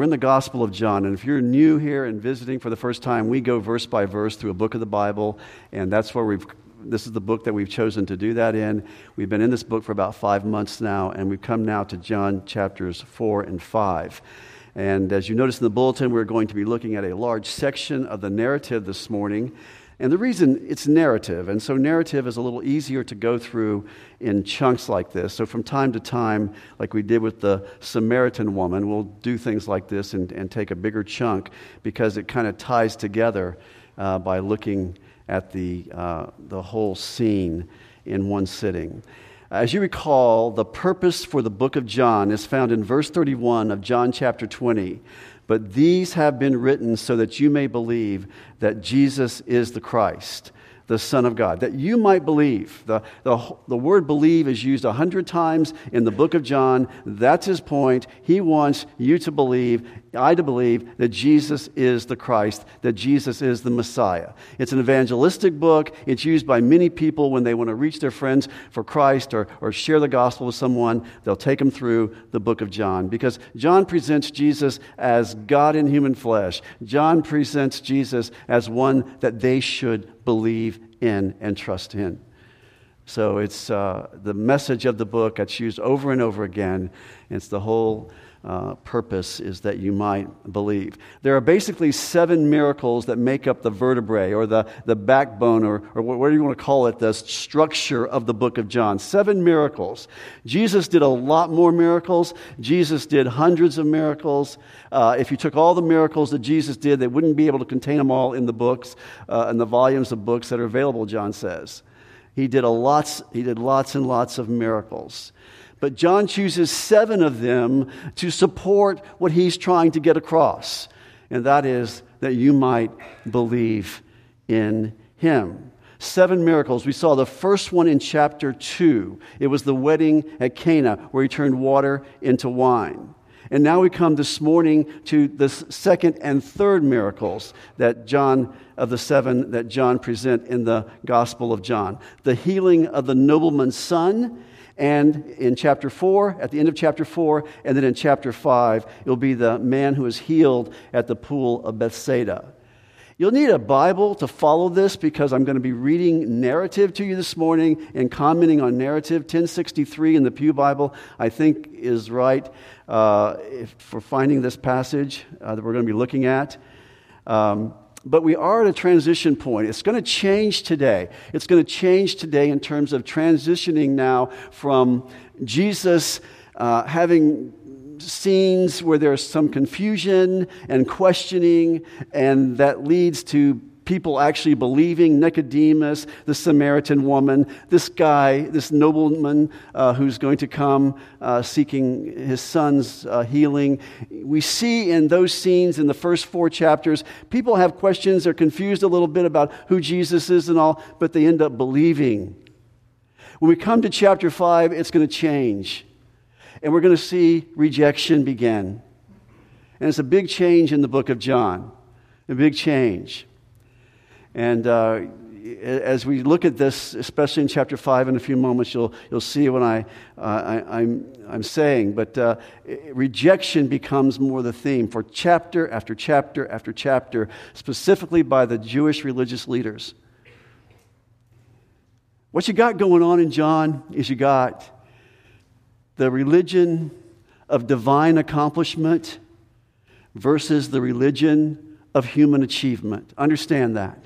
We're in the Gospel of John, and if you're new here and visiting for the first time, we go verse by verse through a book of the Bible, and that's where we've this is the book that we've chosen to do that in. We've been in this book for about five months now, and we've come now to John chapters four and five. And as you notice in the bulletin, we're going to be looking at a large section of the narrative this morning. And the reason it's narrative, and so narrative is a little easier to go through in chunks like this. So from time to time, like we did with the Samaritan woman, we'll do things like this and, and take a bigger chunk because it kind of ties together uh, by looking at the, uh, the whole scene in one sitting. As you recall, the purpose for the book of John is found in verse 31 of John chapter 20. But these have been written so that you may believe that Jesus is the Christ the Son of God, that you might believe. The, the, the word believe is used a hundred times in the book of John. That's his point. He wants you to believe, I to believe, that Jesus is the Christ, that Jesus is the Messiah. It's an evangelistic book. It's used by many people when they want to reach their friends for Christ or, or share the gospel with someone. They'll take them through the book of John because John presents Jesus as God in human flesh. John presents Jesus as one that they should believe in and trust in. So it's uh, the message of the book that's used over and over again. It's the whole uh, purpose is that you might believe. There are basically seven miracles that make up the vertebrae or the, the backbone or, or what do you want to call it, the structure of the book of John. Seven miracles. Jesus did a lot more miracles. Jesus did hundreds of miracles. Uh, if you took all the miracles that Jesus did, they wouldn't be able to contain them all in the books uh, and the volumes of books that are available, John says. He did, a lots, he did lots and lots of miracles. But John chooses seven of them to support what he's trying to get across, and that is that you might believe in him. Seven miracles. We saw the first one in chapter 2. It was the wedding at Cana where he turned water into wine. And now we come this morning to the second and third miracles that John, of the seven that John present in the Gospel of John. The healing of the nobleman's son and in chapter 4, at the end of chapter 4, and then in chapter 5, it'll be the man who is healed at the pool of Bethsaida. You'll need a Bible to follow this because I'm going to be reading narrative to you this morning and commenting on narrative. 1063 in the Pew Bible, I think, is right uh, for finding this passage uh, that we're going to be looking at. Um, but we are at a transition point. It's going to change today. It's going to change today in terms of transitioning now from Jesus uh, having scenes where there's some confusion and questioning, and that leads to people actually believing Nicodemus, the Samaritan woman, this guy, this nobleman uh, who's going to come uh, seeking his son's uh, healing. We see in those scenes in the first four chapters, people have questions, they're confused a little bit about who Jesus is and all, but they end up believing. When we come to chapter 5, it's going to change. And we're going to see rejection begin. And it's a big change in the book of John, a big change. And uh, as we look at this, especially in chapter 5 in a few moments, you'll, you'll see what I, uh, I, am I'm, I'm saying. But uh, rejection becomes more the theme for chapter after chapter after chapter, specifically by the Jewish religious leaders. What you got going on in John is you got the religion of divine accomplishment versus the religion of human achievement. Understand that.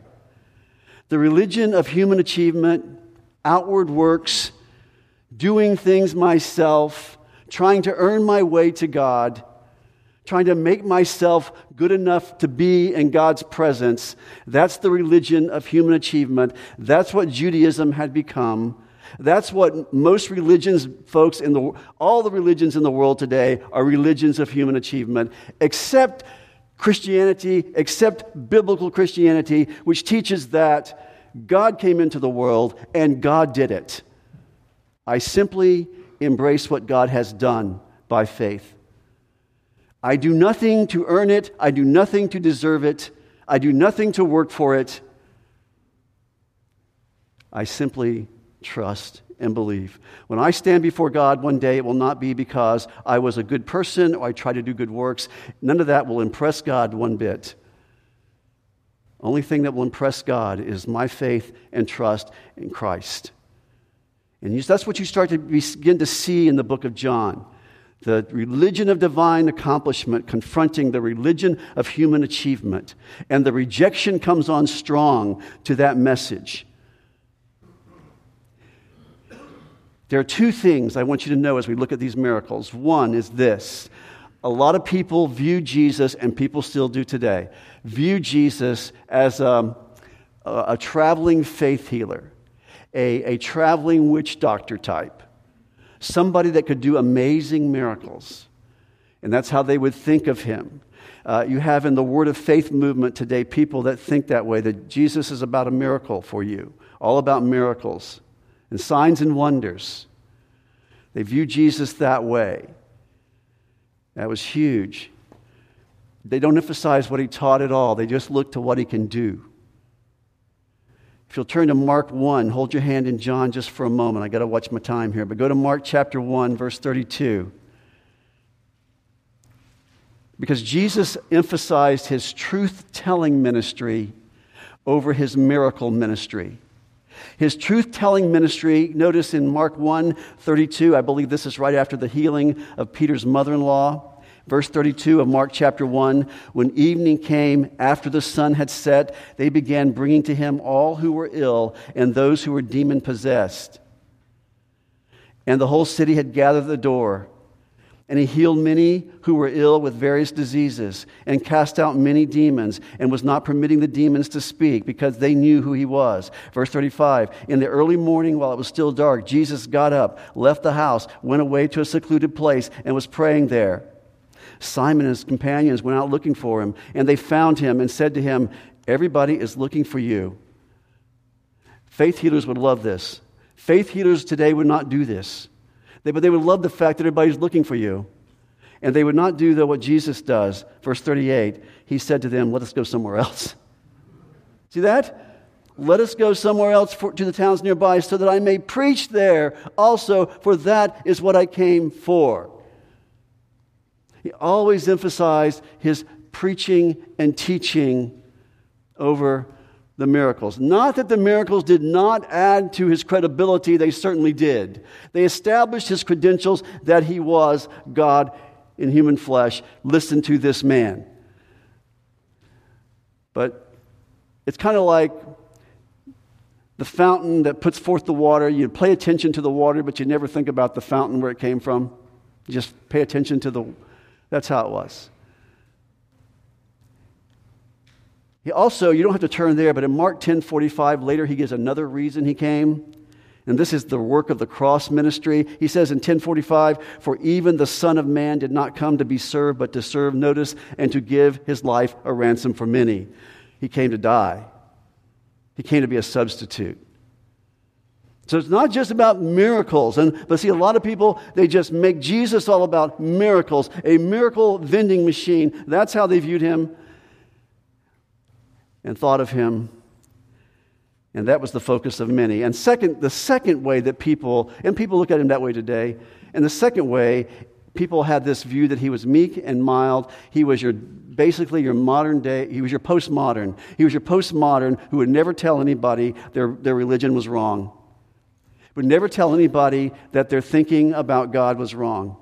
The religion of human achievement, outward works, doing things myself, trying to earn my way to God, trying to make myself good enough to be in God's presence. That's the religion of human achievement. That's what Judaism had become. That's what most religions, folks, in the, all the religions in the world today are religions of human achievement, except Christianity, except biblical Christianity, which teaches that God came into the world and God did it. I simply embrace what God has done by faith. I do nothing to earn it, I do nothing to deserve it, I do nothing to work for it. I simply trust and believe. When I stand before God one day, it will not be because I was a good person or I try to do good works. None of that will impress God one bit. Only thing that will impress God is my faith and trust in Christ. And that's what you start to begin to see in the book of John the religion of divine accomplishment confronting the religion of human achievement. And the rejection comes on strong to that message. There are two things I want you to know as we look at these miracles. One is this a lot of people view Jesus, and people still do today, view Jesus as a, a, a traveling faith healer, a, a traveling witch doctor type somebody that could do amazing miracles. And that's how they would think of him. Uh, you have in the Word of Faith movement today people that think that way, that Jesus is about a miracle for you, all about miracles and signs and wonders. They view Jesus that way. That was huge. They don't emphasize what he taught at all, they just look to what he can do. If you'll turn to Mark 1, hold your hand in John just for a moment. I got to watch my time here, but go to Mark chapter 1, verse 32. Because Jesus emphasized his truth telling ministry over his miracle ministry. His truth telling ministry, notice in Mark 1 32, I believe this is right after the healing of Peter's mother in law. Verse 32 of Mark chapter 1 When evening came, after the sun had set, they began bringing to him all who were ill and those who were demon possessed. And the whole city had gathered at the door. And he healed many who were ill with various diseases, and cast out many demons, and was not permitting the demons to speak, because they knew who he was. Verse 35 In the early morning, while it was still dark, Jesus got up, left the house, went away to a secluded place, and was praying there. Simon and his companions went out looking for him, and they found him and said to him, Everybody is looking for you. Faith healers would love this. Faith healers today would not do this. They, but they would love the fact that everybody's looking for you. And they would not do the, what Jesus does. Verse 38, he said to them, Let us go somewhere else. See that? Let us go somewhere else for, to the towns nearby so that I may preach there also, for that is what I came for. He always emphasized his preaching and teaching over the miracles. Not that the miracles did not add to his credibility, they certainly did. They established his credentials that he was God in human flesh. Listen to this man. But it's kind of like the fountain that puts forth the water. You pay attention to the water, but you never think about the fountain where it came from. Just pay attention to the that's how it was. He also, you don't have to turn there, but in Mark 10 45, later he gives another reason he came. And this is the work of the cross ministry. He says in 1045, For even the Son of Man did not come to be served, but to serve, notice, and to give his life a ransom for many. He came to die, he came to be a substitute. So it's not just about miracles. And but see, a lot of people they just make Jesus all about miracles, a miracle vending machine. That's how they viewed him and thought of him. And that was the focus of many. And second, the second way that people, and people look at him that way today, and the second way, people had this view that he was meek and mild. He was your basically your modern day, he was your postmodern. He was your postmodern who would never tell anybody their, their religion was wrong would never tell anybody that their thinking about God was wrong.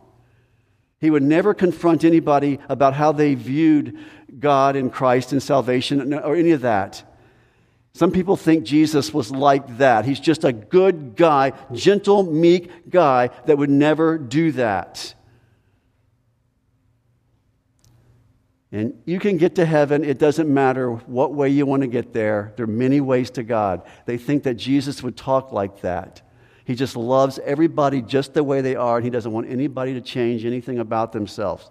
He would never confront anybody about how they viewed God and Christ and salvation or any of that. Some people think Jesus was like that. He's just a good guy, gentle, meek guy that would never do that. And you can get to heaven. It doesn't matter what way you want to get there. There are many ways to God. They think that Jesus would talk like that. He just loves everybody just the way they are, and he doesn't want anybody to change anything about themselves.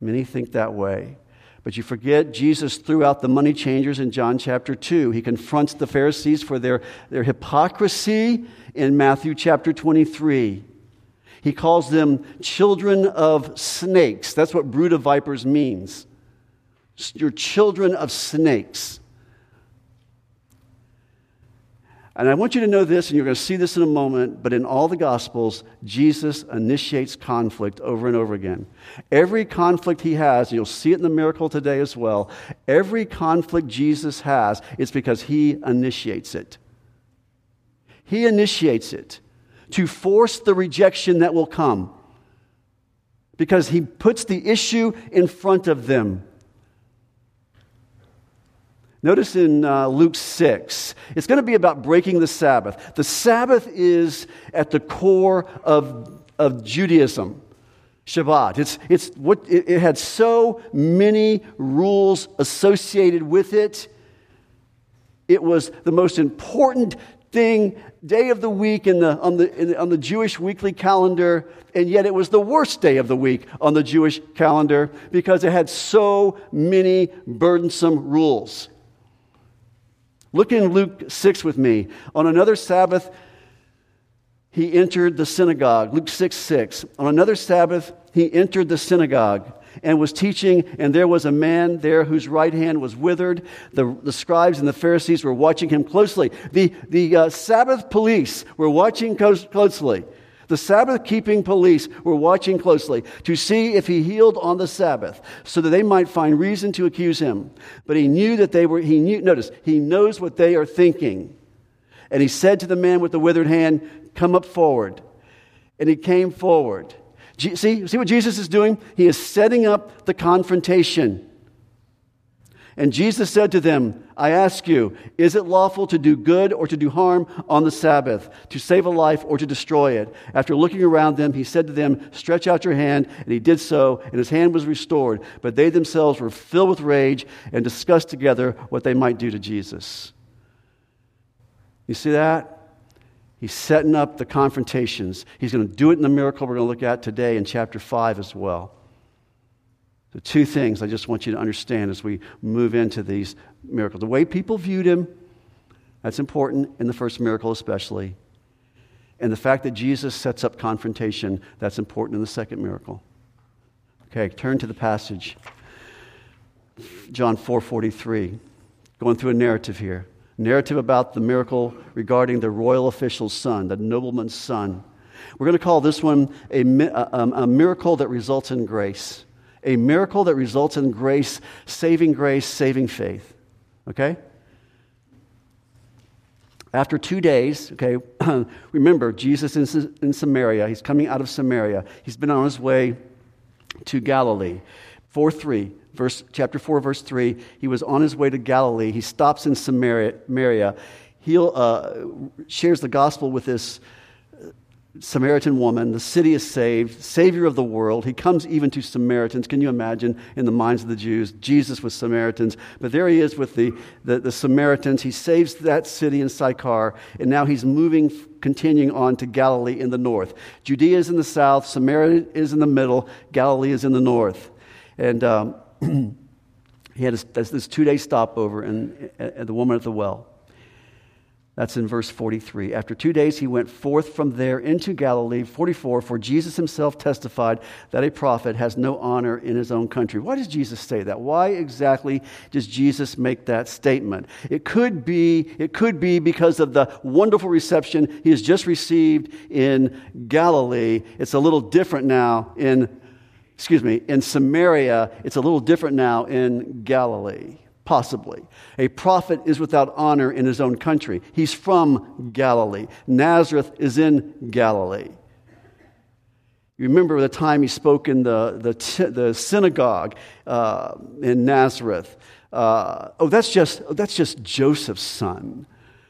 Many think that way. But you forget Jesus threw out the money changers in John chapter 2. He confronts the Pharisees for their, their hypocrisy in Matthew chapter 23. He calls them children of snakes. That's what brood of vipers means. You're children of snakes. And I want you to know this, and you're going to see this in a moment, but in all the Gospels, Jesus initiates conflict over and over again. Every conflict he has, and you'll see it in the miracle today as well, every conflict Jesus has, it's because he initiates it. He initiates it to force the rejection that will come because he puts the issue in front of them. Notice in uh, Luke 6, it's going to be about breaking the Sabbath. The Sabbath is at the core of, of Judaism. Shabbat. It's, it's what, it, it had so many rules associated with it. It was the most important thing, day of the week in the, on, the, in, on the Jewish weekly calendar, and yet it was the worst day of the week on the Jewish calendar because it had so many burdensome rules. Look in Luke 6 with me. On another Sabbath, he entered the synagogue. Luke 6 6. On another Sabbath, he entered the synagogue and was teaching, and there was a man there whose right hand was withered. The, the scribes and the Pharisees were watching him closely. The, the uh, Sabbath police were watching closely. The Sabbath keeping police were watching closely to see if he healed on the Sabbath so that they might find reason to accuse him. But he knew that they were, he knew, notice, he knows what they are thinking. And he said to the man with the withered hand, Come up forward. And he came forward. See, see what Jesus is doing? He is setting up the confrontation. And Jesus said to them, I ask you, is it lawful to do good or to do harm on the Sabbath, to save a life or to destroy it? After looking around them, he said to them, Stretch out your hand. And he did so, and his hand was restored. But they themselves were filled with rage and discussed together what they might do to Jesus. You see that? He's setting up the confrontations. He's going to do it in the miracle we're going to look at today in chapter 5 as well. The two things I just want you to understand as we move into these miracles. The way people viewed him, that's important in the first miracle, especially. And the fact that Jesus sets up confrontation, that's important in the second miracle. Okay, turn to the passage. John 4:43. Going through a narrative here. Narrative about the miracle regarding the royal official's son, the nobleman's son. We're going to call this one a, a, uh, um, a miracle that results in grace a miracle that results in grace, saving grace, saving faith. Okay? After two days, okay, remember, Jesus in, in Samaria, he's coming out of Samaria. He's been on his way to Galilee. 4 3, verse, chapter 4, verse 3, he was on his way to Galilee. He stops in Samaria. He uh, shares the gospel with this Samaritan woman. The city is saved, Savior of the world. He comes even to Samaritans. Can you imagine in the minds of the Jews? Jesus was Samaritans. But there he is with the, the, the Samaritans. He saves that city in Sychar, and now he's moving, continuing on to Galilee in the north. Judea is in the south, Samaria is in the middle, Galilee is in the north. And um, he had this, this two day stopover and, and the woman at the well. That's in verse 43. After two days, he went forth from there into Galilee. 44. For Jesus himself testified that a prophet has no honor in his own country. Why does Jesus say that? Why exactly does Jesus make that statement? It could be, it could be because of the wonderful reception he has just received in Galilee. It's a little different now in, excuse me, in Samaria. It's a little different now in Galilee. Possibly. A prophet is without honor in his own country. He's from Galilee. Nazareth is in Galilee. You remember the time he spoke in the, the, the synagogue uh, in Nazareth. Uh, oh, that's just, oh, that's just Joseph's son.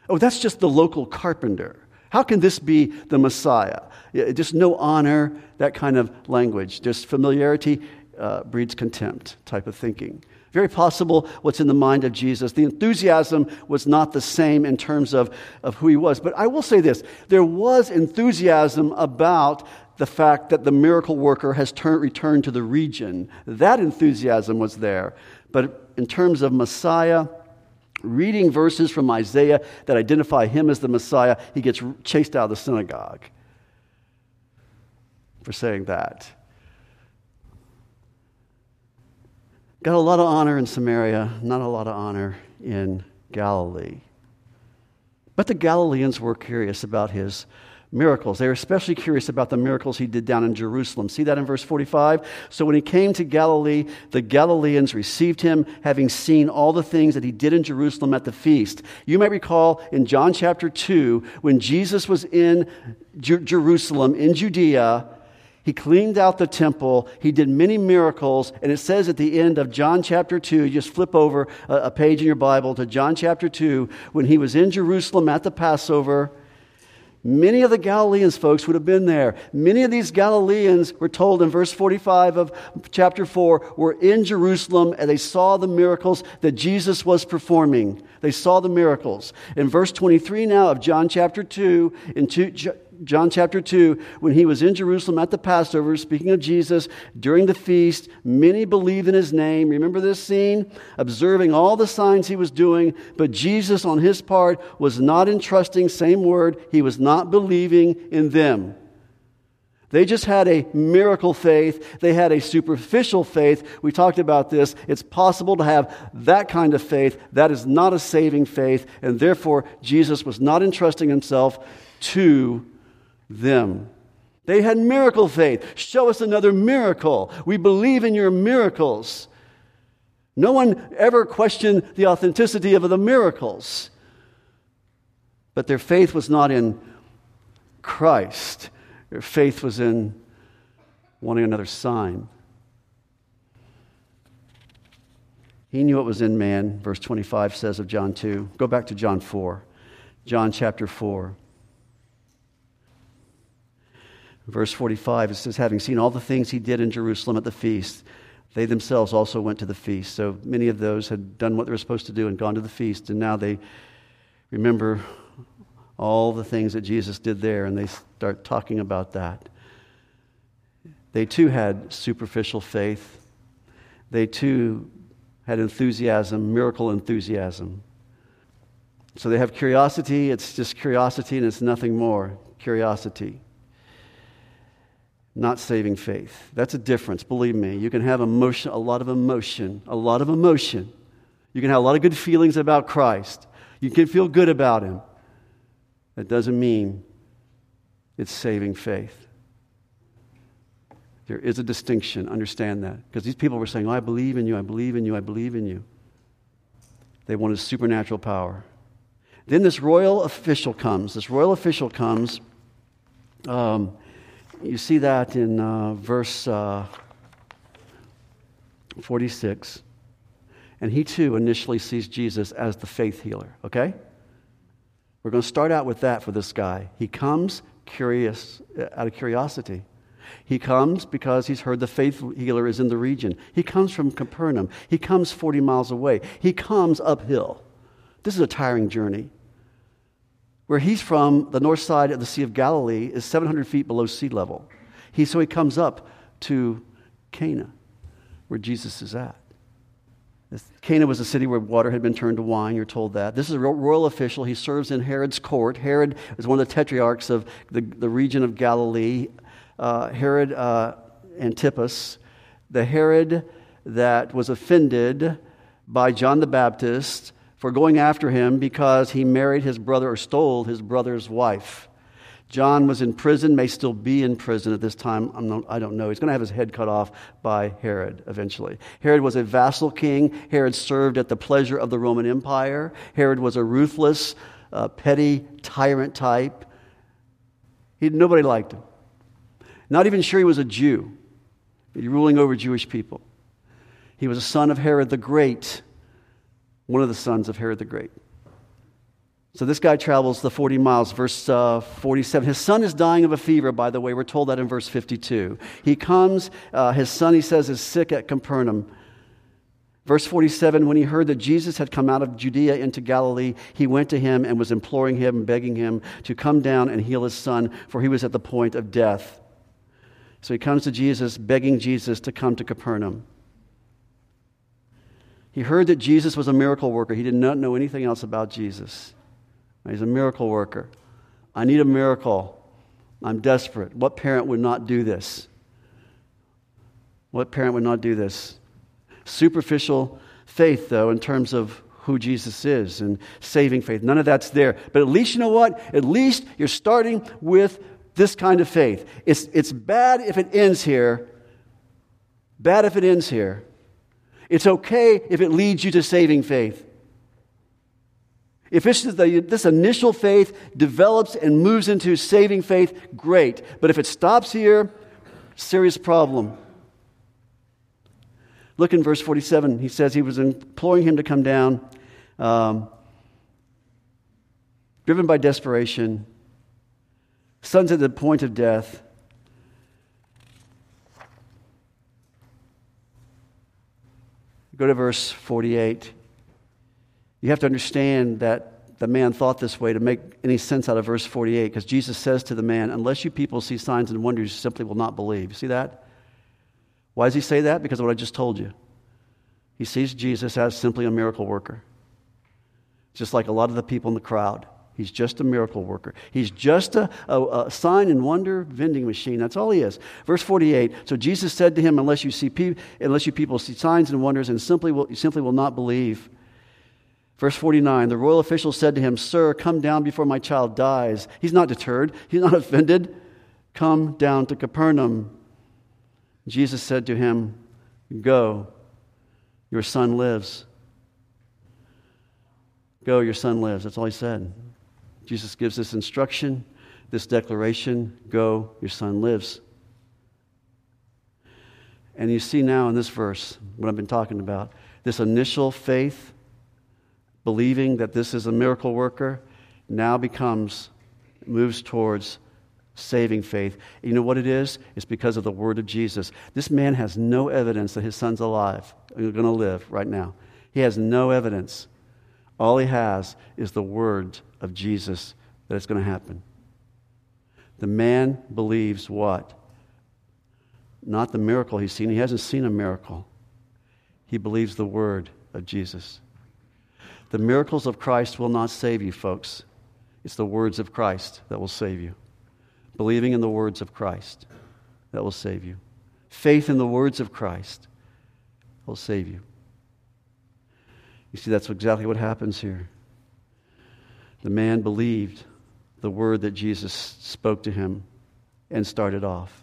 Oh, that's just the local carpenter. How can this be the Messiah? Just no honor, that kind of language. Just familiarity uh, breeds contempt type of thinking. Very possible what's in the mind of Jesus. The enthusiasm was not the same in terms of, of who he was. But I will say this there was enthusiasm about the fact that the miracle worker has turn, returned to the region. That enthusiasm was there. But in terms of Messiah, reading verses from Isaiah that identify him as the Messiah, he gets chased out of the synagogue for saying that. Got a lot of honor in Samaria, not a lot of honor in Galilee. But the Galileans were curious about his miracles. They were especially curious about the miracles he did down in Jerusalem. See that in verse 45? So when he came to Galilee, the Galileans received him, having seen all the things that he did in Jerusalem at the feast. You may recall in John chapter 2, when Jesus was in Jer- Jerusalem, in Judea, he cleaned out the temple. He did many miracles. And it says at the end of John chapter 2, you just flip over a, a page in your Bible to John chapter 2, when he was in Jerusalem at the Passover, Many of the Galileans, folks, would have been there. Many of these Galileans were told in verse 45 of chapter 4 were in Jerusalem and they saw the miracles that Jesus was performing. They saw the miracles. In verse 23 now of John chapter 2, in two, John chapter 2, when he was in Jerusalem at the Passover, speaking of Jesus, during the feast, many believed in his name. Remember this scene? Observing all the signs he was doing, but Jesus, on his part, was not entrusting, same word, he was not believing in them. They just had a miracle faith. They had a superficial faith. We talked about this. It's possible to have that kind of faith. That is not a saving faith. And therefore, Jesus was not entrusting himself to them. They had miracle faith. Show us another miracle. We believe in your miracles. No one ever questioned the authenticity of the miracles. But their faith was not in Christ, their faith was in wanting another sign. He knew it was in man, verse 25 says of John 2. Go back to John 4. John chapter 4. Verse 45, it says, having seen all the things he did in Jerusalem at the feast, they themselves also went to the feast. So many of those had done what they were supposed to do and gone to the feast, and now they remember all the things that Jesus did there, and they start talking about that. They too had superficial faith. They too had enthusiasm, miracle enthusiasm. So they have curiosity, it's just curiosity and it's nothing more. Curiosity not saving faith. That's a difference, believe me. You can have emotion, a lot of emotion, a lot of emotion. You can have a lot of good feelings about Christ. You can feel good about Him. That doesn't mean it's saving faith. There is a distinction, understand that. Because these people were saying, oh, I believe in you, I believe in you, I believe in you. They wanted supernatural power. Then this royal official comes. This royal official comes. Um, you see that in uh, verse uh, 46. And he too initially sees Jesus as the faith healer, okay? We're going to start out with that for this guy. He comes curious, uh, out of curiosity. He comes because he's heard the faith healer is in the region. He comes from Capernaum. He comes 40 miles away. He comes uphill. This is a tiring journey. Where he's from, the north side of the Sea of Galilee is 700 feet below sea level. He, so he comes up to Cana, where Jesus is at. Cana was a city where water had been turned to wine, you're told that. This is a royal official. He serves in Herod's court. Herod is one of the tetrarchs of the, the region of Galilee. Uh, Herod uh, Antipas, the Herod that was offended by John the Baptist for going after him because he married his brother or stole his brother's wife. John was in prison, may still be in prison at this time. Not, I don't know. He's going to have his head cut off by Herod eventually. Herod was a vassal king. Herod served at the pleasure of the Roman Empire. Herod was a ruthless, uh, petty tyrant type. He, nobody liked him. Not even sure he was a Jew, ruling over Jewish people. He was a son of Herod the Great one of the sons of Herod the Great. So this guy travels the 40 miles, verse uh, 47. His son is dying of a fever, by the way. We're told that in verse 52. He comes, uh, his son, he says, is sick at Capernaum. Verse 47 When he heard that Jesus had come out of Judea into Galilee, he went to him and was imploring him, begging him to come down and heal his son, for he was at the point of death. So he comes to Jesus, begging Jesus to come to Capernaum. He heard that Jesus was a miracle worker. He did not know anything else about Jesus. He's a miracle worker. I need a miracle. I'm desperate. What parent would not do this? What parent would not do this? Superficial faith, though, in terms of who Jesus is and saving faith. None of that's there. But at least you know what? At least you're starting with this kind of faith. It's, it's bad if it ends here. Bad if it ends here. It's okay if it leads you to saving faith. If this, the, this initial faith develops and moves into saving faith, great. But if it stops here, serious problem. Look in verse 47. He says he was imploring him to come down, um, driven by desperation, son's at the point of death. Go to verse 48. You have to understand that the man thought this way to make any sense out of verse 48 because Jesus says to the man, Unless you people see signs and wonders, you simply will not believe. You see that? Why does he say that? Because of what I just told you. He sees Jesus as simply a miracle worker, just like a lot of the people in the crowd. He's just a miracle worker. He's just a, a, a, sign and wonder vending machine. That's all he is. Verse 48. So Jesus said to him, Unless you see pe- unless you people see signs and wonders, and simply will, you simply will not believe. Verse 49. The royal official said to him, Sir, come down before my child dies. He's not deterred. He's not offended. Come down to Capernaum. Jesus said to him, Go, your son lives. Go, your son lives. That's all he said. Jesus gives this instruction, this declaration Go, your son lives. And you see now in this verse what I've been talking about this initial faith, believing that this is a miracle worker, now becomes, moves towards saving faith. You know what it is? It's because of the word of Jesus. This man has no evidence that his son's alive, going to live right now. He has no evidence. All he has is the word of Jesus that it's going to happen. The man believes what? Not the miracle he's seen. He hasn't seen a miracle. He believes the word of Jesus. The miracles of Christ will not save you, folks. It's the words of Christ that will save you believing in the words of Christ that will save you. Faith in the words of Christ will save you. You see, that's exactly what happens here. The man believed the word that Jesus spoke to him and started off.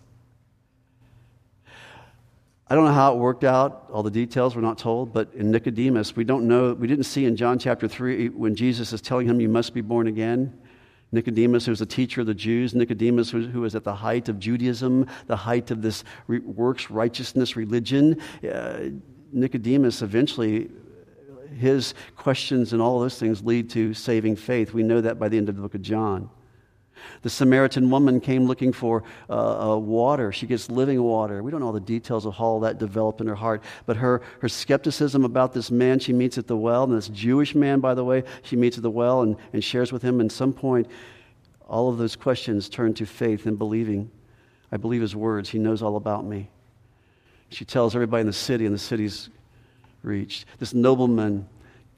I don't know how it worked out. All the details we're not told. But in Nicodemus, we don't know, we didn't see in John chapter 3 when Jesus is telling him, You must be born again. Nicodemus, who was a teacher of the Jews, Nicodemus, who was at the height of Judaism, the height of this works righteousness religion. Uh, Nicodemus eventually, his questions and all those things lead to saving faith. We know that by the end of the book of John. The Samaritan woman came looking for uh, uh, water. She gets living water. We don't know all the details of how all that developed in her heart, but her, her skepticism about this man she meets at the well, and this Jewish man, by the way, she meets at the well and, and shares with him. And some point, all of those questions turn to faith and believing. I believe his words. He knows all about me. She tells everybody in the city, and the city's reached. This nobleman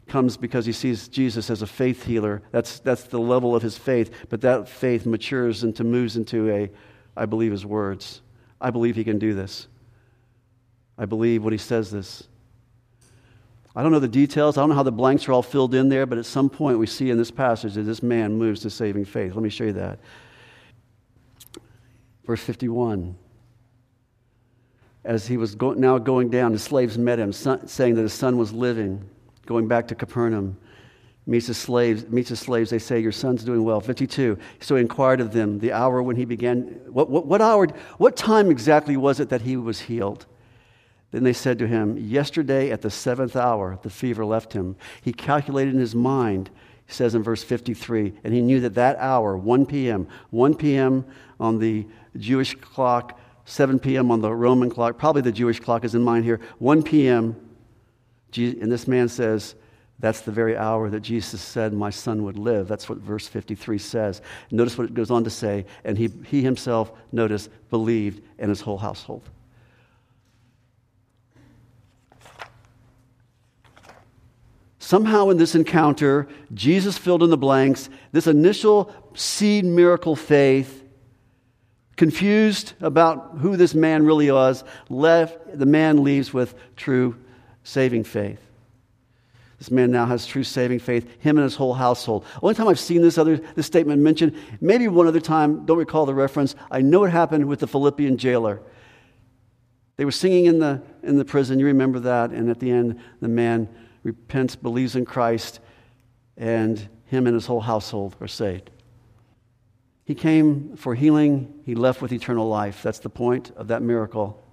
comes because he sees Jesus as a faith healer. That's, that's the level of his faith. But that faith matures into, moves into a, I believe his words. I believe he can do this. I believe what he says this. I don't know the details. I don't know how the blanks are all filled in there, but at some point we see in this passage that this man moves to saving faith. Let me show you that. Verse 51. As he was go- now going down, the slaves met him, son- saying that his son was living going back to Capernaum, meets his slaves, meets his slaves. They say, Your son's doing well. 52. So he inquired of them the hour when he began. What, what, what hour, what time exactly was it that he was healed? Then they said to him, Yesterday at the seventh hour, the fever left him. He calculated in his mind, he says in verse 53, and he knew that that hour, 1 p.m., 1 p.m. on the Jewish clock, 7 p.m. on the Roman clock, probably the Jewish clock is in mind here, 1 p.m. And this man says, that's the very hour that Jesus said my son would live. That's what verse 53 says. Notice what it goes on to say. And he, he himself, notice, believed and his whole household. Somehow in this encounter, Jesus filled in the blanks. This initial seed miracle faith, confused about who this man really was, left, the man leaves with true saving faith. This man now has true saving faith, him and his whole household. Only time I've seen this other this statement mentioned, maybe one other time, don't recall the reference. I know it happened with the Philippian jailer. They were singing in the, in the prison, you remember that, and at the end, the man repents, believes in Christ, and him and his whole household are saved. He came for healing, he left with eternal life. That's the point of that miracle.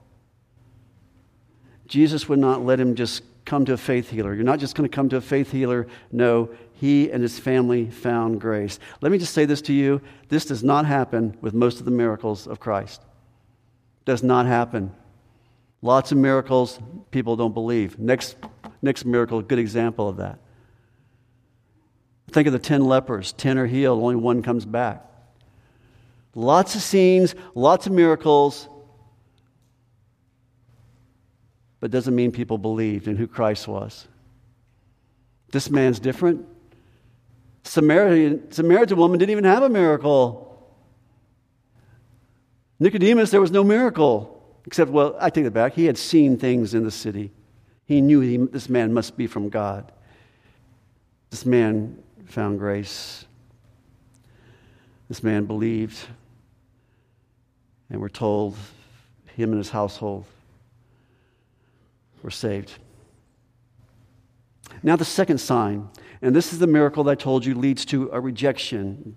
Jesus would not let him just come to a faith healer. You're not just going to come to a faith healer. No, he and his family found grace. Let me just say this to you this does not happen with most of the miracles of Christ. Does not happen. Lots of miracles, people don't believe. Next, next miracle, good example of that. Think of the 10 lepers. 10 are healed, only one comes back. Lots of scenes, lots of miracles, but doesn't mean people believed in who Christ was. This man's different. Samaritan, Samaritan woman didn't even have a miracle. Nicodemus, there was no miracle. Except, well, I take it back. He had seen things in the city. He knew he, this man must be from God. This man found grace. This man believed. And we're told him and his household were saved. Now, the second sign, and this is the miracle that I told you leads to a rejection.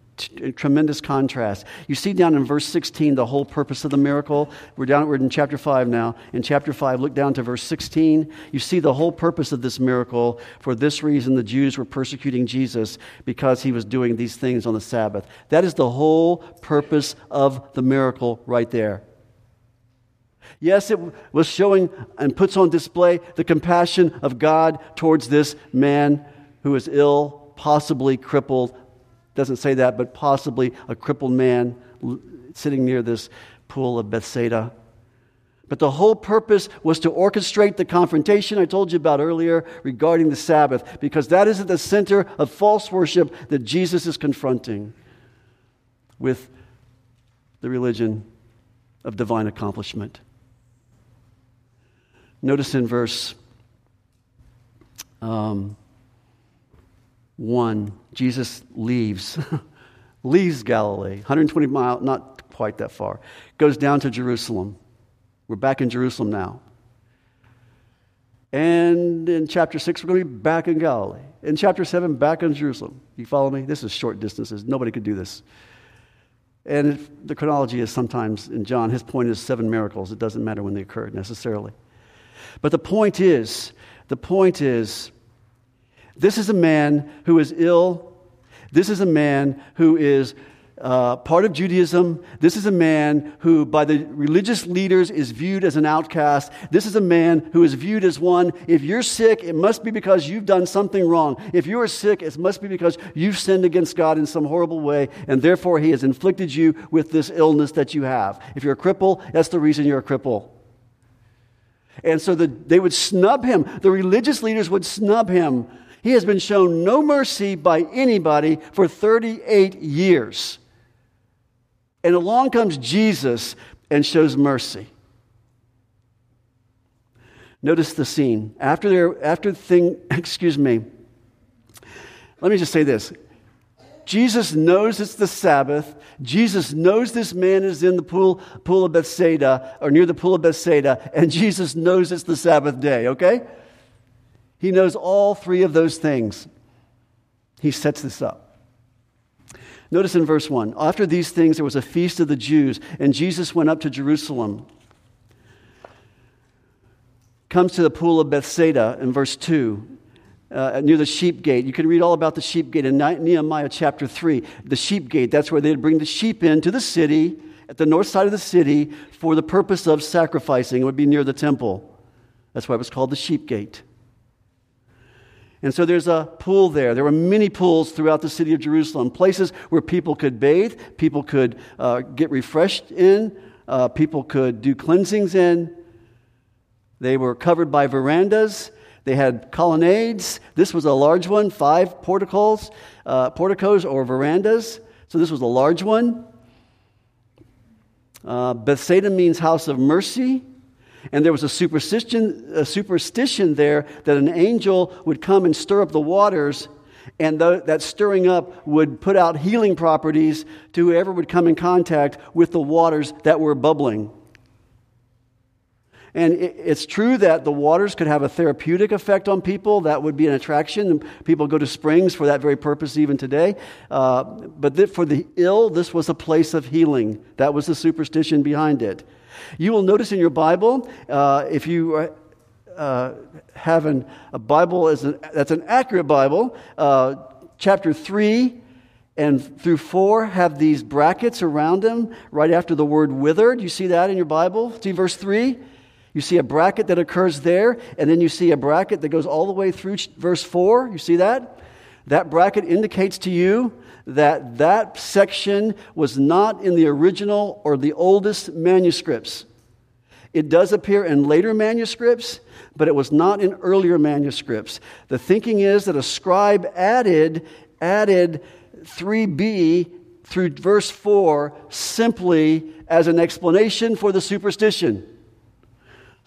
Tremendous contrast. You see down in verse 16 the whole purpose of the miracle. We're down we're in chapter 5 now. In chapter 5, look down to verse 16. You see the whole purpose of this miracle. For this reason, the Jews were persecuting Jesus because he was doing these things on the Sabbath. That is the whole purpose of the miracle right there. Yes, it was showing and puts on display the compassion of God towards this man who is ill, possibly crippled. Doesn't say that, but possibly a crippled man sitting near this pool of Bethsaida. But the whole purpose was to orchestrate the confrontation I told you about earlier regarding the Sabbath, because that is at the center of false worship that Jesus is confronting with the religion of divine accomplishment. Notice in verse um, 1, Jesus leaves, leaves Galilee, 120 miles, not quite that far, goes down to Jerusalem. We're back in Jerusalem now. And in chapter 6, we're going to be back in Galilee. In chapter 7, back in Jerusalem. You follow me? This is short distances. Nobody could do this. And the chronology is sometimes in John, his point is seven miracles. It doesn't matter when they occurred necessarily. But the point is, the point is, this is a man who is ill. This is a man who is uh, part of Judaism. This is a man who, by the religious leaders, is viewed as an outcast. This is a man who is viewed as one. If you're sick, it must be because you've done something wrong. If you are sick, it must be because you've sinned against God in some horrible way, and therefore He has inflicted you with this illness that you have. If you're a cripple, that's the reason you're a cripple. And so the, they would snub him. The religious leaders would snub him. He has been shown no mercy by anybody for 38 years. And along comes Jesus and shows mercy. Notice the scene. After their after the thing, excuse me. Let me just say this. Jesus knows it's the Sabbath. Jesus knows this man is in the pool, pool of Bethsaida, or near the pool of Bethsaida, and Jesus knows it's the Sabbath day, okay? He knows all three of those things. He sets this up. Notice in verse 1 After these things, there was a feast of the Jews, and Jesus went up to Jerusalem. Comes to the pool of Bethsaida in verse 2 uh, near the sheep gate. You can read all about the sheep gate in Nehemiah chapter 3. The sheep gate, that's where they'd bring the sheep into the city, at the north side of the city, for the purpose of sacrificing. It would be near the temple. That's why it was called the sheep gate. And so there's a pool there. There were many pools throughout the city of Jerusalem, places where people could bathe, people could uh, get refreshed in, uh, people could do cleansings in. They were covered by verandas. They had colonnades. This was a large one, five porticos, uh, porticos or verandas. So this was a large one. Uh, Bethsaida means house of mercy. And there was a superstition, a superstition there that an angel would come and stir up the waters, and the, that stirring up would put out healing properties to whoever would come in contact with the waters that were bubbling. And it's true that the waters could have a therapeutic effect on people. That would be an attraction. People go to springs for that very purpose even today. Uh, but for the ill, this was a place of healing. That was the superstition behind it. You will notice in your Bible, uh, if you uh, have an, a Bible as that's an accurate Bible, uh, chapter 3 and through 4 have these brackets around them right after the word withered. You see that in your Bible? See verse 3? You see a bracket that occurs there, and then you see a bracket that goes all the way through verse 4. You see that? That bracket indicates to you that that section was not in the original or the oldest manuscripts. It does appear in later manuscripts, but it was not in earlier manuscripts. The thinking is that a scribe added added 3b through verse 4 simply as an explanation for the superstition.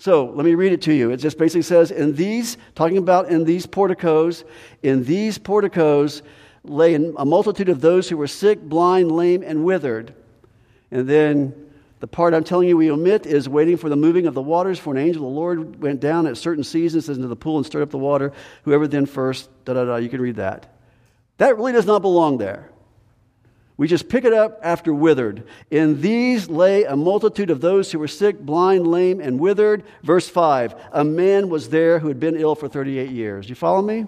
So let me read it to you. It just basically says, In these, talking about in these porticos, in these porticos lay a multitude of those who were sick, blind, lame, and withered. And then the part I'm telling you we omit is waiting for the moving of the waters, for an angel of the Lord went down at certain seasons into the pool and stirred up the water. Whoever then first, da da da, you can read that. That really does not belong there. We just pick it up after withered. In these lay a multitude of those who were sick, blind, lame, and withered. Verse 5 A man was there who had been ill for 38 years. You follow me?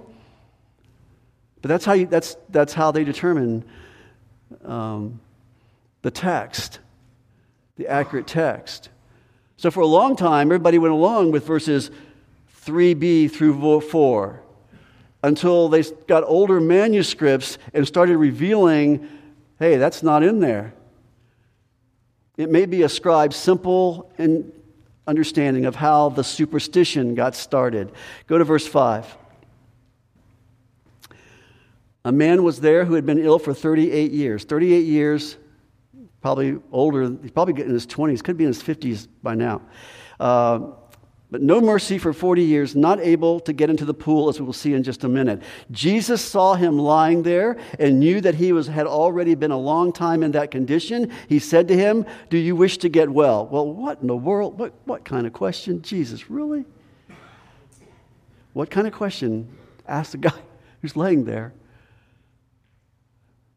But that's how, you, that's, that's how they determine um, the text, the accurate text. So for a long time, everybody went along with verses 3b through 4 until they got older manuscripts and started revealing Hey, that's not in there. It may be a scribe's simple understanding of how the superstition got started. Go to verse 5. A man was there who had been ill for 38 years. 38 years, probably older, he's probably getting in his 20s, could be in his 50s by now. Uh, but no mercy for 40 years, not able to get into the pool, as we will see in just a minute. Jesus saw him lying there and knew that he was, had already been a long time in that condition. He said to him, Do you wish to get well? Well, what in the world? What, what kind of question? Jesus, really? What kind of question asked a guy who's laying there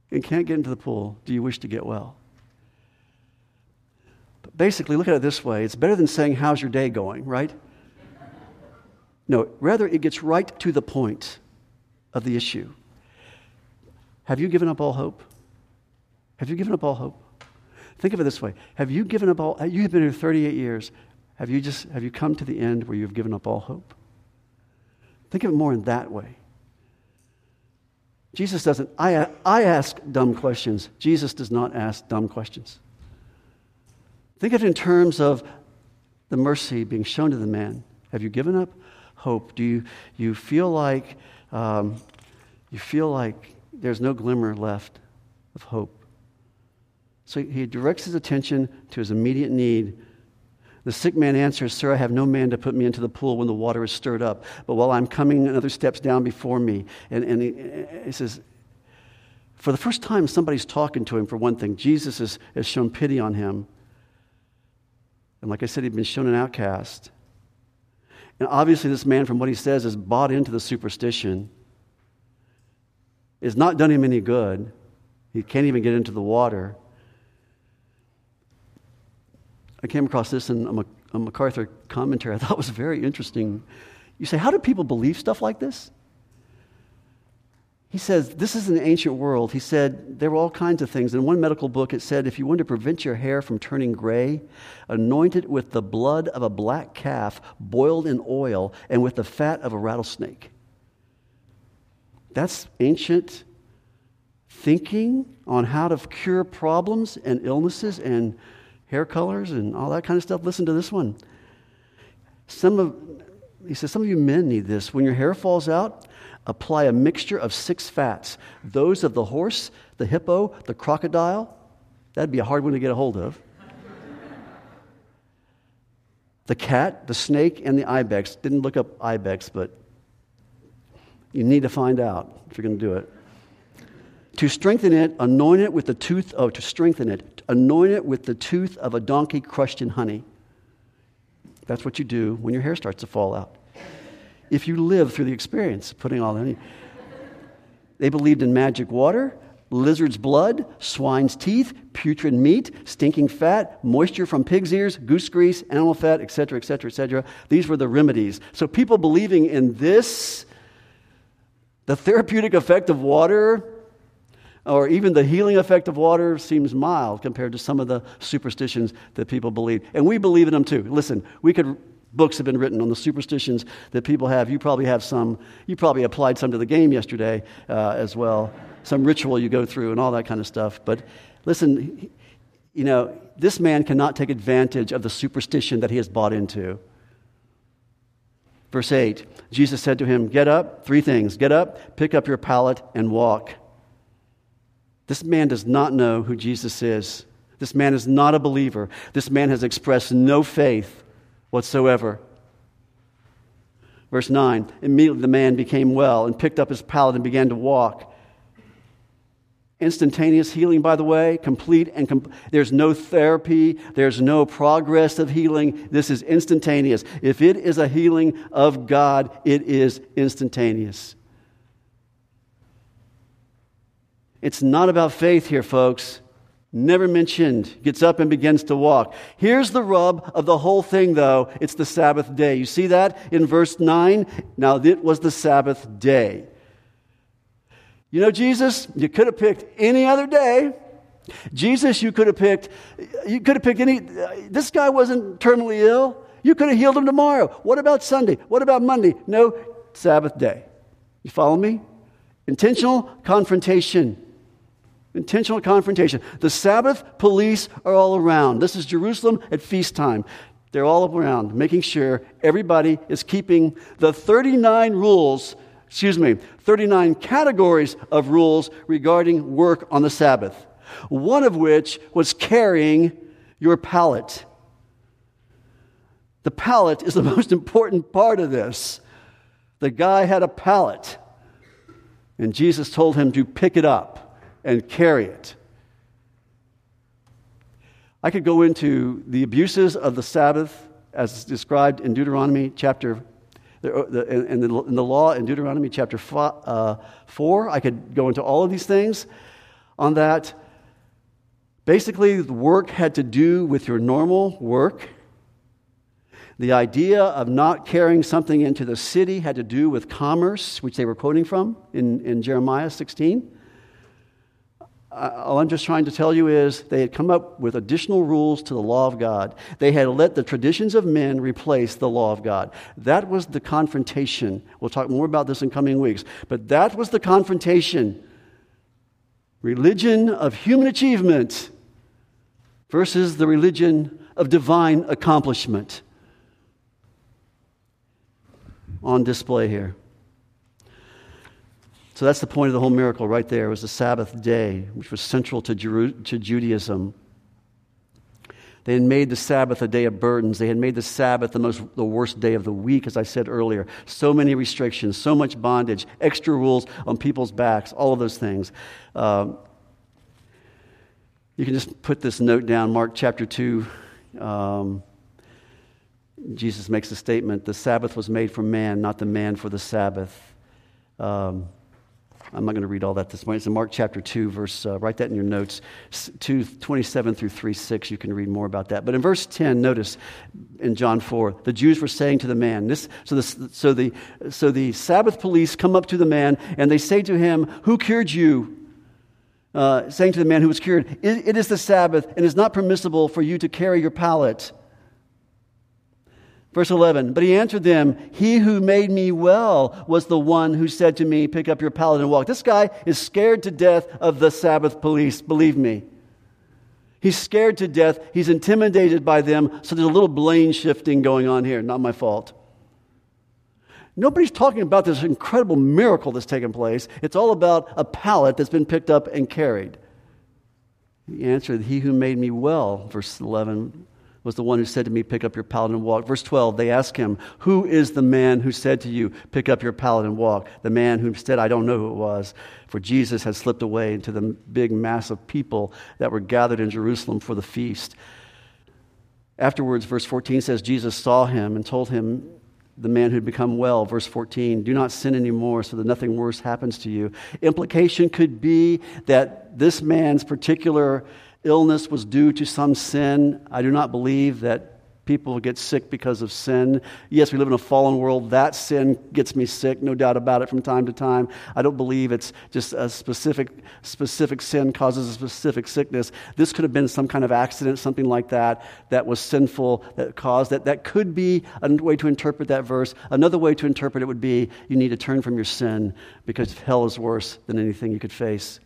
and can't get into the pool? Do you wish to get well? Basically, look at it this way it's better than saying, How's your day going, right? No, rather, it gets right to the point of the issue. Have you given up all hope? Have you given up all hope? Think of it this way Have you given up all, you have been here 38 years. Have you just, have you come to the end where you've given up all hope? Think of it more in that way. Jesus doesn't, I, I ask dumb questions. Jesus does not ask dumb questions. Think of it in terms of the mercy being shown to the man. Have you given up hope? Do you, you feel like um, you feel like there's no glimmer left of hope? So he directs his attention to his immediate need. The sick man answers, Sir, I have no man to put me into the pool when the water is stirred up. But while I'm coming, another steps down before me. And, and he, he says, For the first time, somebody's talking to him, for one thing. Jesus has, has shown pity on him. And like I said, he'd been shown an outcast. And obviously, this man, from what he says, is bought into the superstition. It's not done him any good. He can't even get into the water. I came across this in a MacArthur commentary I thought was very interesting. You say, how do people believe stuff like this? He says, This is an ancient world. He said, There were all kinds of things. In one medical book, it said, If you want to prevent your hair from turning gray, anoint it with the blood of a black calf boiled in oil and with the fat of a rattlesnake. That's ancient thinking on how to cure problems and illnesses and hair colors and all that kind of stuff. Listen to this one. Some of, he says, Some of you men need this. When your hair falls out, apply a mixture of six fats those of the horse, the hippo, the crocodile. That'd be a hard one to get a hold of. the cat, the snake, and the ibex. Didn't look up ibex, but you need to find out if you're going to do it. To strengthen it, anoint it with the tooth, oh, to strengthen it, anoint it with the tooth of a donkey crushed in honey. That's what you do when your hair starts to fall out. If you live through the experience putting all in. They believed in magic water, lizard's blood, swine's teeth, putrid meat, stinking fat, moisture from pig's ears, goose grease, animal fat, etc., etc., etc. These were the remedies. So people believing in this, the therapeutic effect of water, or even the healing effect of water seems mild compared to some of the superstitions that people believe. And we believe in them too. Listen, we could books have been written on the superstitions that people have. You probably have some. You probably applied some to the game yesterday uh, as well. Some ritual you go through and all that kind of stuff. But listen, you know, this man cannot take advantage of the superstition that he has bought into. Verse 8 Jesus said to him, Get up, three things. Get up, pick up your pallet, and walk. This man does not know who Jesus is. This man is not a believer. This man has expressed no faith whatsoever. Verse 9 Immediately the man became well and picked up his pallet and began to walk. Instantaneous healing, by the way, complete and com- there's no therapy, there's no progress of healing. This is instantaneous. If it is a healing of God, it is instantaneous. It's not about faith here, folks. Never mentioned. Gets up and begins to walk. Here's the rub of the whole thing, though. It's the Sabbath day. You see that in verse 9? Now, it was the Sabbath day. You know, Jesus, you could have picked any other day. Jesus, you could have picked, you could have picked any, this guy wasn't terminally ill. You could have healed him tomorrow. What about Sunday? What about Monday? No, Sabbath day. You follow me? Intentional confrontation. Intentional confrontation. The Sabbath police are all around. This is Jerusalem at feast time. They're all around, making sure everybody is keeping the 39 rules, excuse me, 39 categories of rules regarding work on the Sabbath. One of which was carrying your pallet. The pallet is the most important part of this. The guy had a pallet, and Jesus told him to pick it up and carry it. I could go into the abuses of the Sabbath as described in Deuteronomy chapter, in the, the law in Deuteronomy chapter uh, 4. I could go into all of these things on that. Basically, the work had to do with your normal work. The idea of not carrying something into the city had to do with commerce, which they were quoting from in, in Jeremiah 16 all I'm just trying to tell you is they had come up with additional rules to the law of God. They had let the traditions of men replace the law of God. That was the confrontation. We'll talk more about this in coming weeks. But that was the confrontation. Religion of human achievement versus the religion of divine accomplishment. On display here. So that's the point of the whole miracle right there. It was the Sabbath day, which was central to, Jeru- to Judaism. They had made the Sabbath a day of burdens. They had made the Sabbath the, most, the worst day of the week, as I said earlier. So many restrictions, so much bondage, extra rules on people's backs, all of those things. Um, you can just put this note down, Mark chapter 2. Um, Jesus makes a statement the Sabbath was made for man, not the man for the Sabbath. Um, I'm not going to read all that this morning. It's in Mark chapter 2, verse, uh, write that in your notes, 2, 27 through 3, 6. You can read more about that. But in verse 10, notice in John 4, the Jews were saying to the man, this, so, this, so, the, so the Sabbath police come up to the man and they say to him, Who cured you? Uh, saying to the man who was cured, it, it is the Sabbath and it is not permissible for you to carry your pallet. Verse 11, but he answered them, He who made me well was the one who said to me, Pick up your pallet and walk. This guy is scared to death of the Sabbath police, believe me. He's scared to death. He's intimidated by them. So there's a little blame shifting going on here. Not my fault. Nobody's talking about this incredible miracle that's taken place. It's all about a pallet that's been picked up and carried. He answered, He who made me well, verse 11, was the one who said to me, Pick up your pallet and walk. Verse 12, they ask him, Who is the man who said to you, Pick up your pallet and walk? The man who said, I don't know who it was. For Jesus had slipped away into the big mass of people that were gathered in Jerusalem for the feast. Afterwards, verse 14 says, Jesus saw him and told him, the man who'd become well. Verse 14, do not sin anymore so that nothing worse happens to you. Implication could be that this man's particular illness was due to some sin. I do not believe that people get sick because of sin. Yes, we live in a fallen world. That sin gets me sick, no doubt about it, from time to time. I don't believe it's just a specific, specific sin causes a specific sickness. This could have been some kind of accident, something like that, that was sinful, that caused that. That could be a way to interpret that verse. Another way to interpret it would be you need to turn from your sin because hell is worse than anything you could face.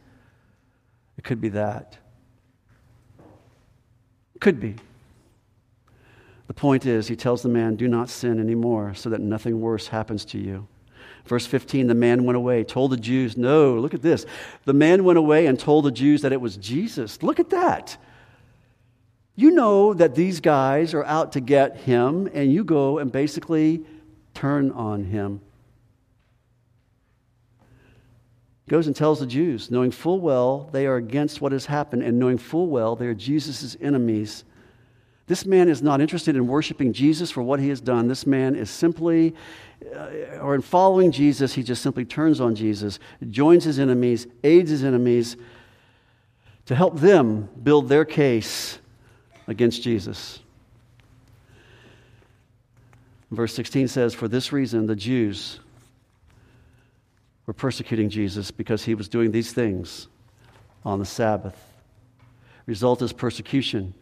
It could be that. Could be. The point is, he tells the man, Do not sin anymore so that nothing worse happens to you. Verse 15, the man went away, told the Jews, No, look at this. The man went away and told the Jews that it was Jesus. Look at that. You know that these guys are out to get him, and you go and basically turn on him. Goes and tells the Jews, knowing full well they are against what has happened, and knowing full well they are Jesus' enemies. This man is not interested in worshiping Jesus for what he has done. This man is simply, uh, or in following Jesus, he just simply turns on Jesus, joins his enemies, aids his enemies to help them build their case against Jesus. Verse 16 says, For this reason, the Jews were persecuting Jesus because he was doing these things on the Sabbath. Result is persecution.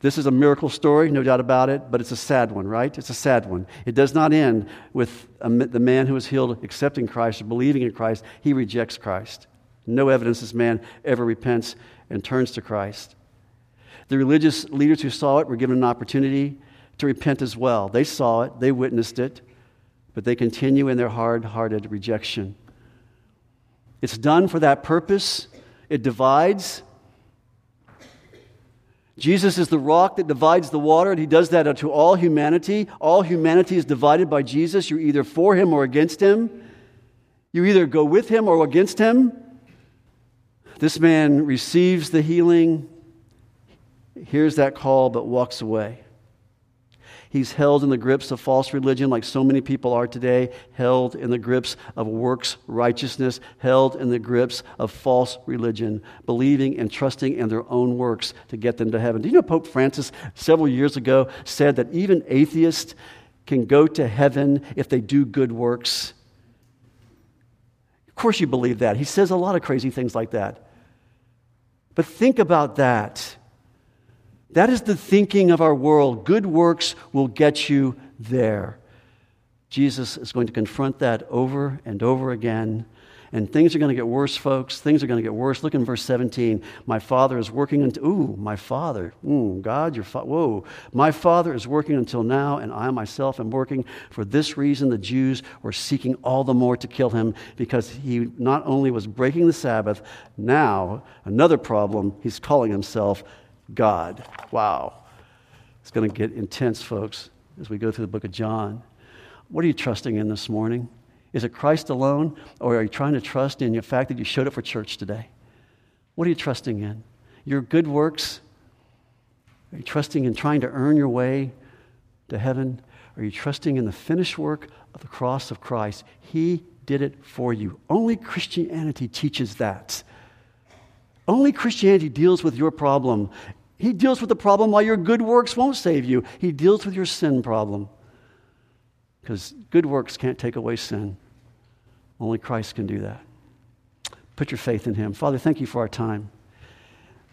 This is a miracle story, no doubt about it, but it's a sad one, right? It's a sad one. It does not end with the man who was healed accepting Christ or believing in Christ. He rejects Christ. No evidence this man ever repents and turns to Christ. The religious leaders who saw it were given an opportunity to repent as well. They saw it, they witnessed it, but they continue in their hard hearted rejection. It's done for that purpose. It divides, Jesus is the rock that divides the water, and he does that to all humanity. All humanity is divided by Jesus. You're either for him or against him. You either go with him or against him. This man receives the healing, hears that call, but walks away. He's held in the grips of false religion, like so many people are today, held in the grips of works righteousness, held in the grips of false religion, believing and trusting in their own works to get them to heaven. Do you know Pope Francis several years ago said that even atheists can go to heaven if they do good works? Of course, you believe that. He says a lot of crazy things like that. But think about that. That is the thinking of our world. Good works will get you there. Jesus is going to confront that over and over again. And things are going to get worse, folks. Things are going to get worse. Look in verse 17. My father is working until, ooh, my father. Ooh, God, your father. Whoa. My father is working until now, and I myself am working. For this reason, the Jews were seeking all the more to kill him because he not only was breaking the Sabbath, now, another problem, he's calling himself God. Wow. It's going to get intense, folks, as we go through the book of John. What are you trusting in this morning? Is it Christ alone, or are you trying to trust in the fact that you showed up for church today? What are you trusting in? Your good works? Are you trusting in trying to earn your way to heaven? Are you trusting in the finished work of the cross of Christ? He did it for you. Only Christianity teaches that. Only Christianity deals with your problem. He deals with the problem why your good works won't save you. He deals with your sin problem. Because good works can't take away sin. Only Christ can do that. Put your faith in Him. Father, thank you for our time.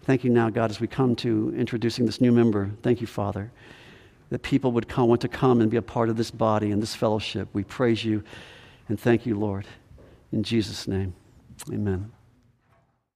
Thank you now, God, as we come to introducing this new member. Thank you, Father, that people would come, want to come and be a part of this body and this fellowship. We praise you and thank you, Lord. In Jesus' name, amen.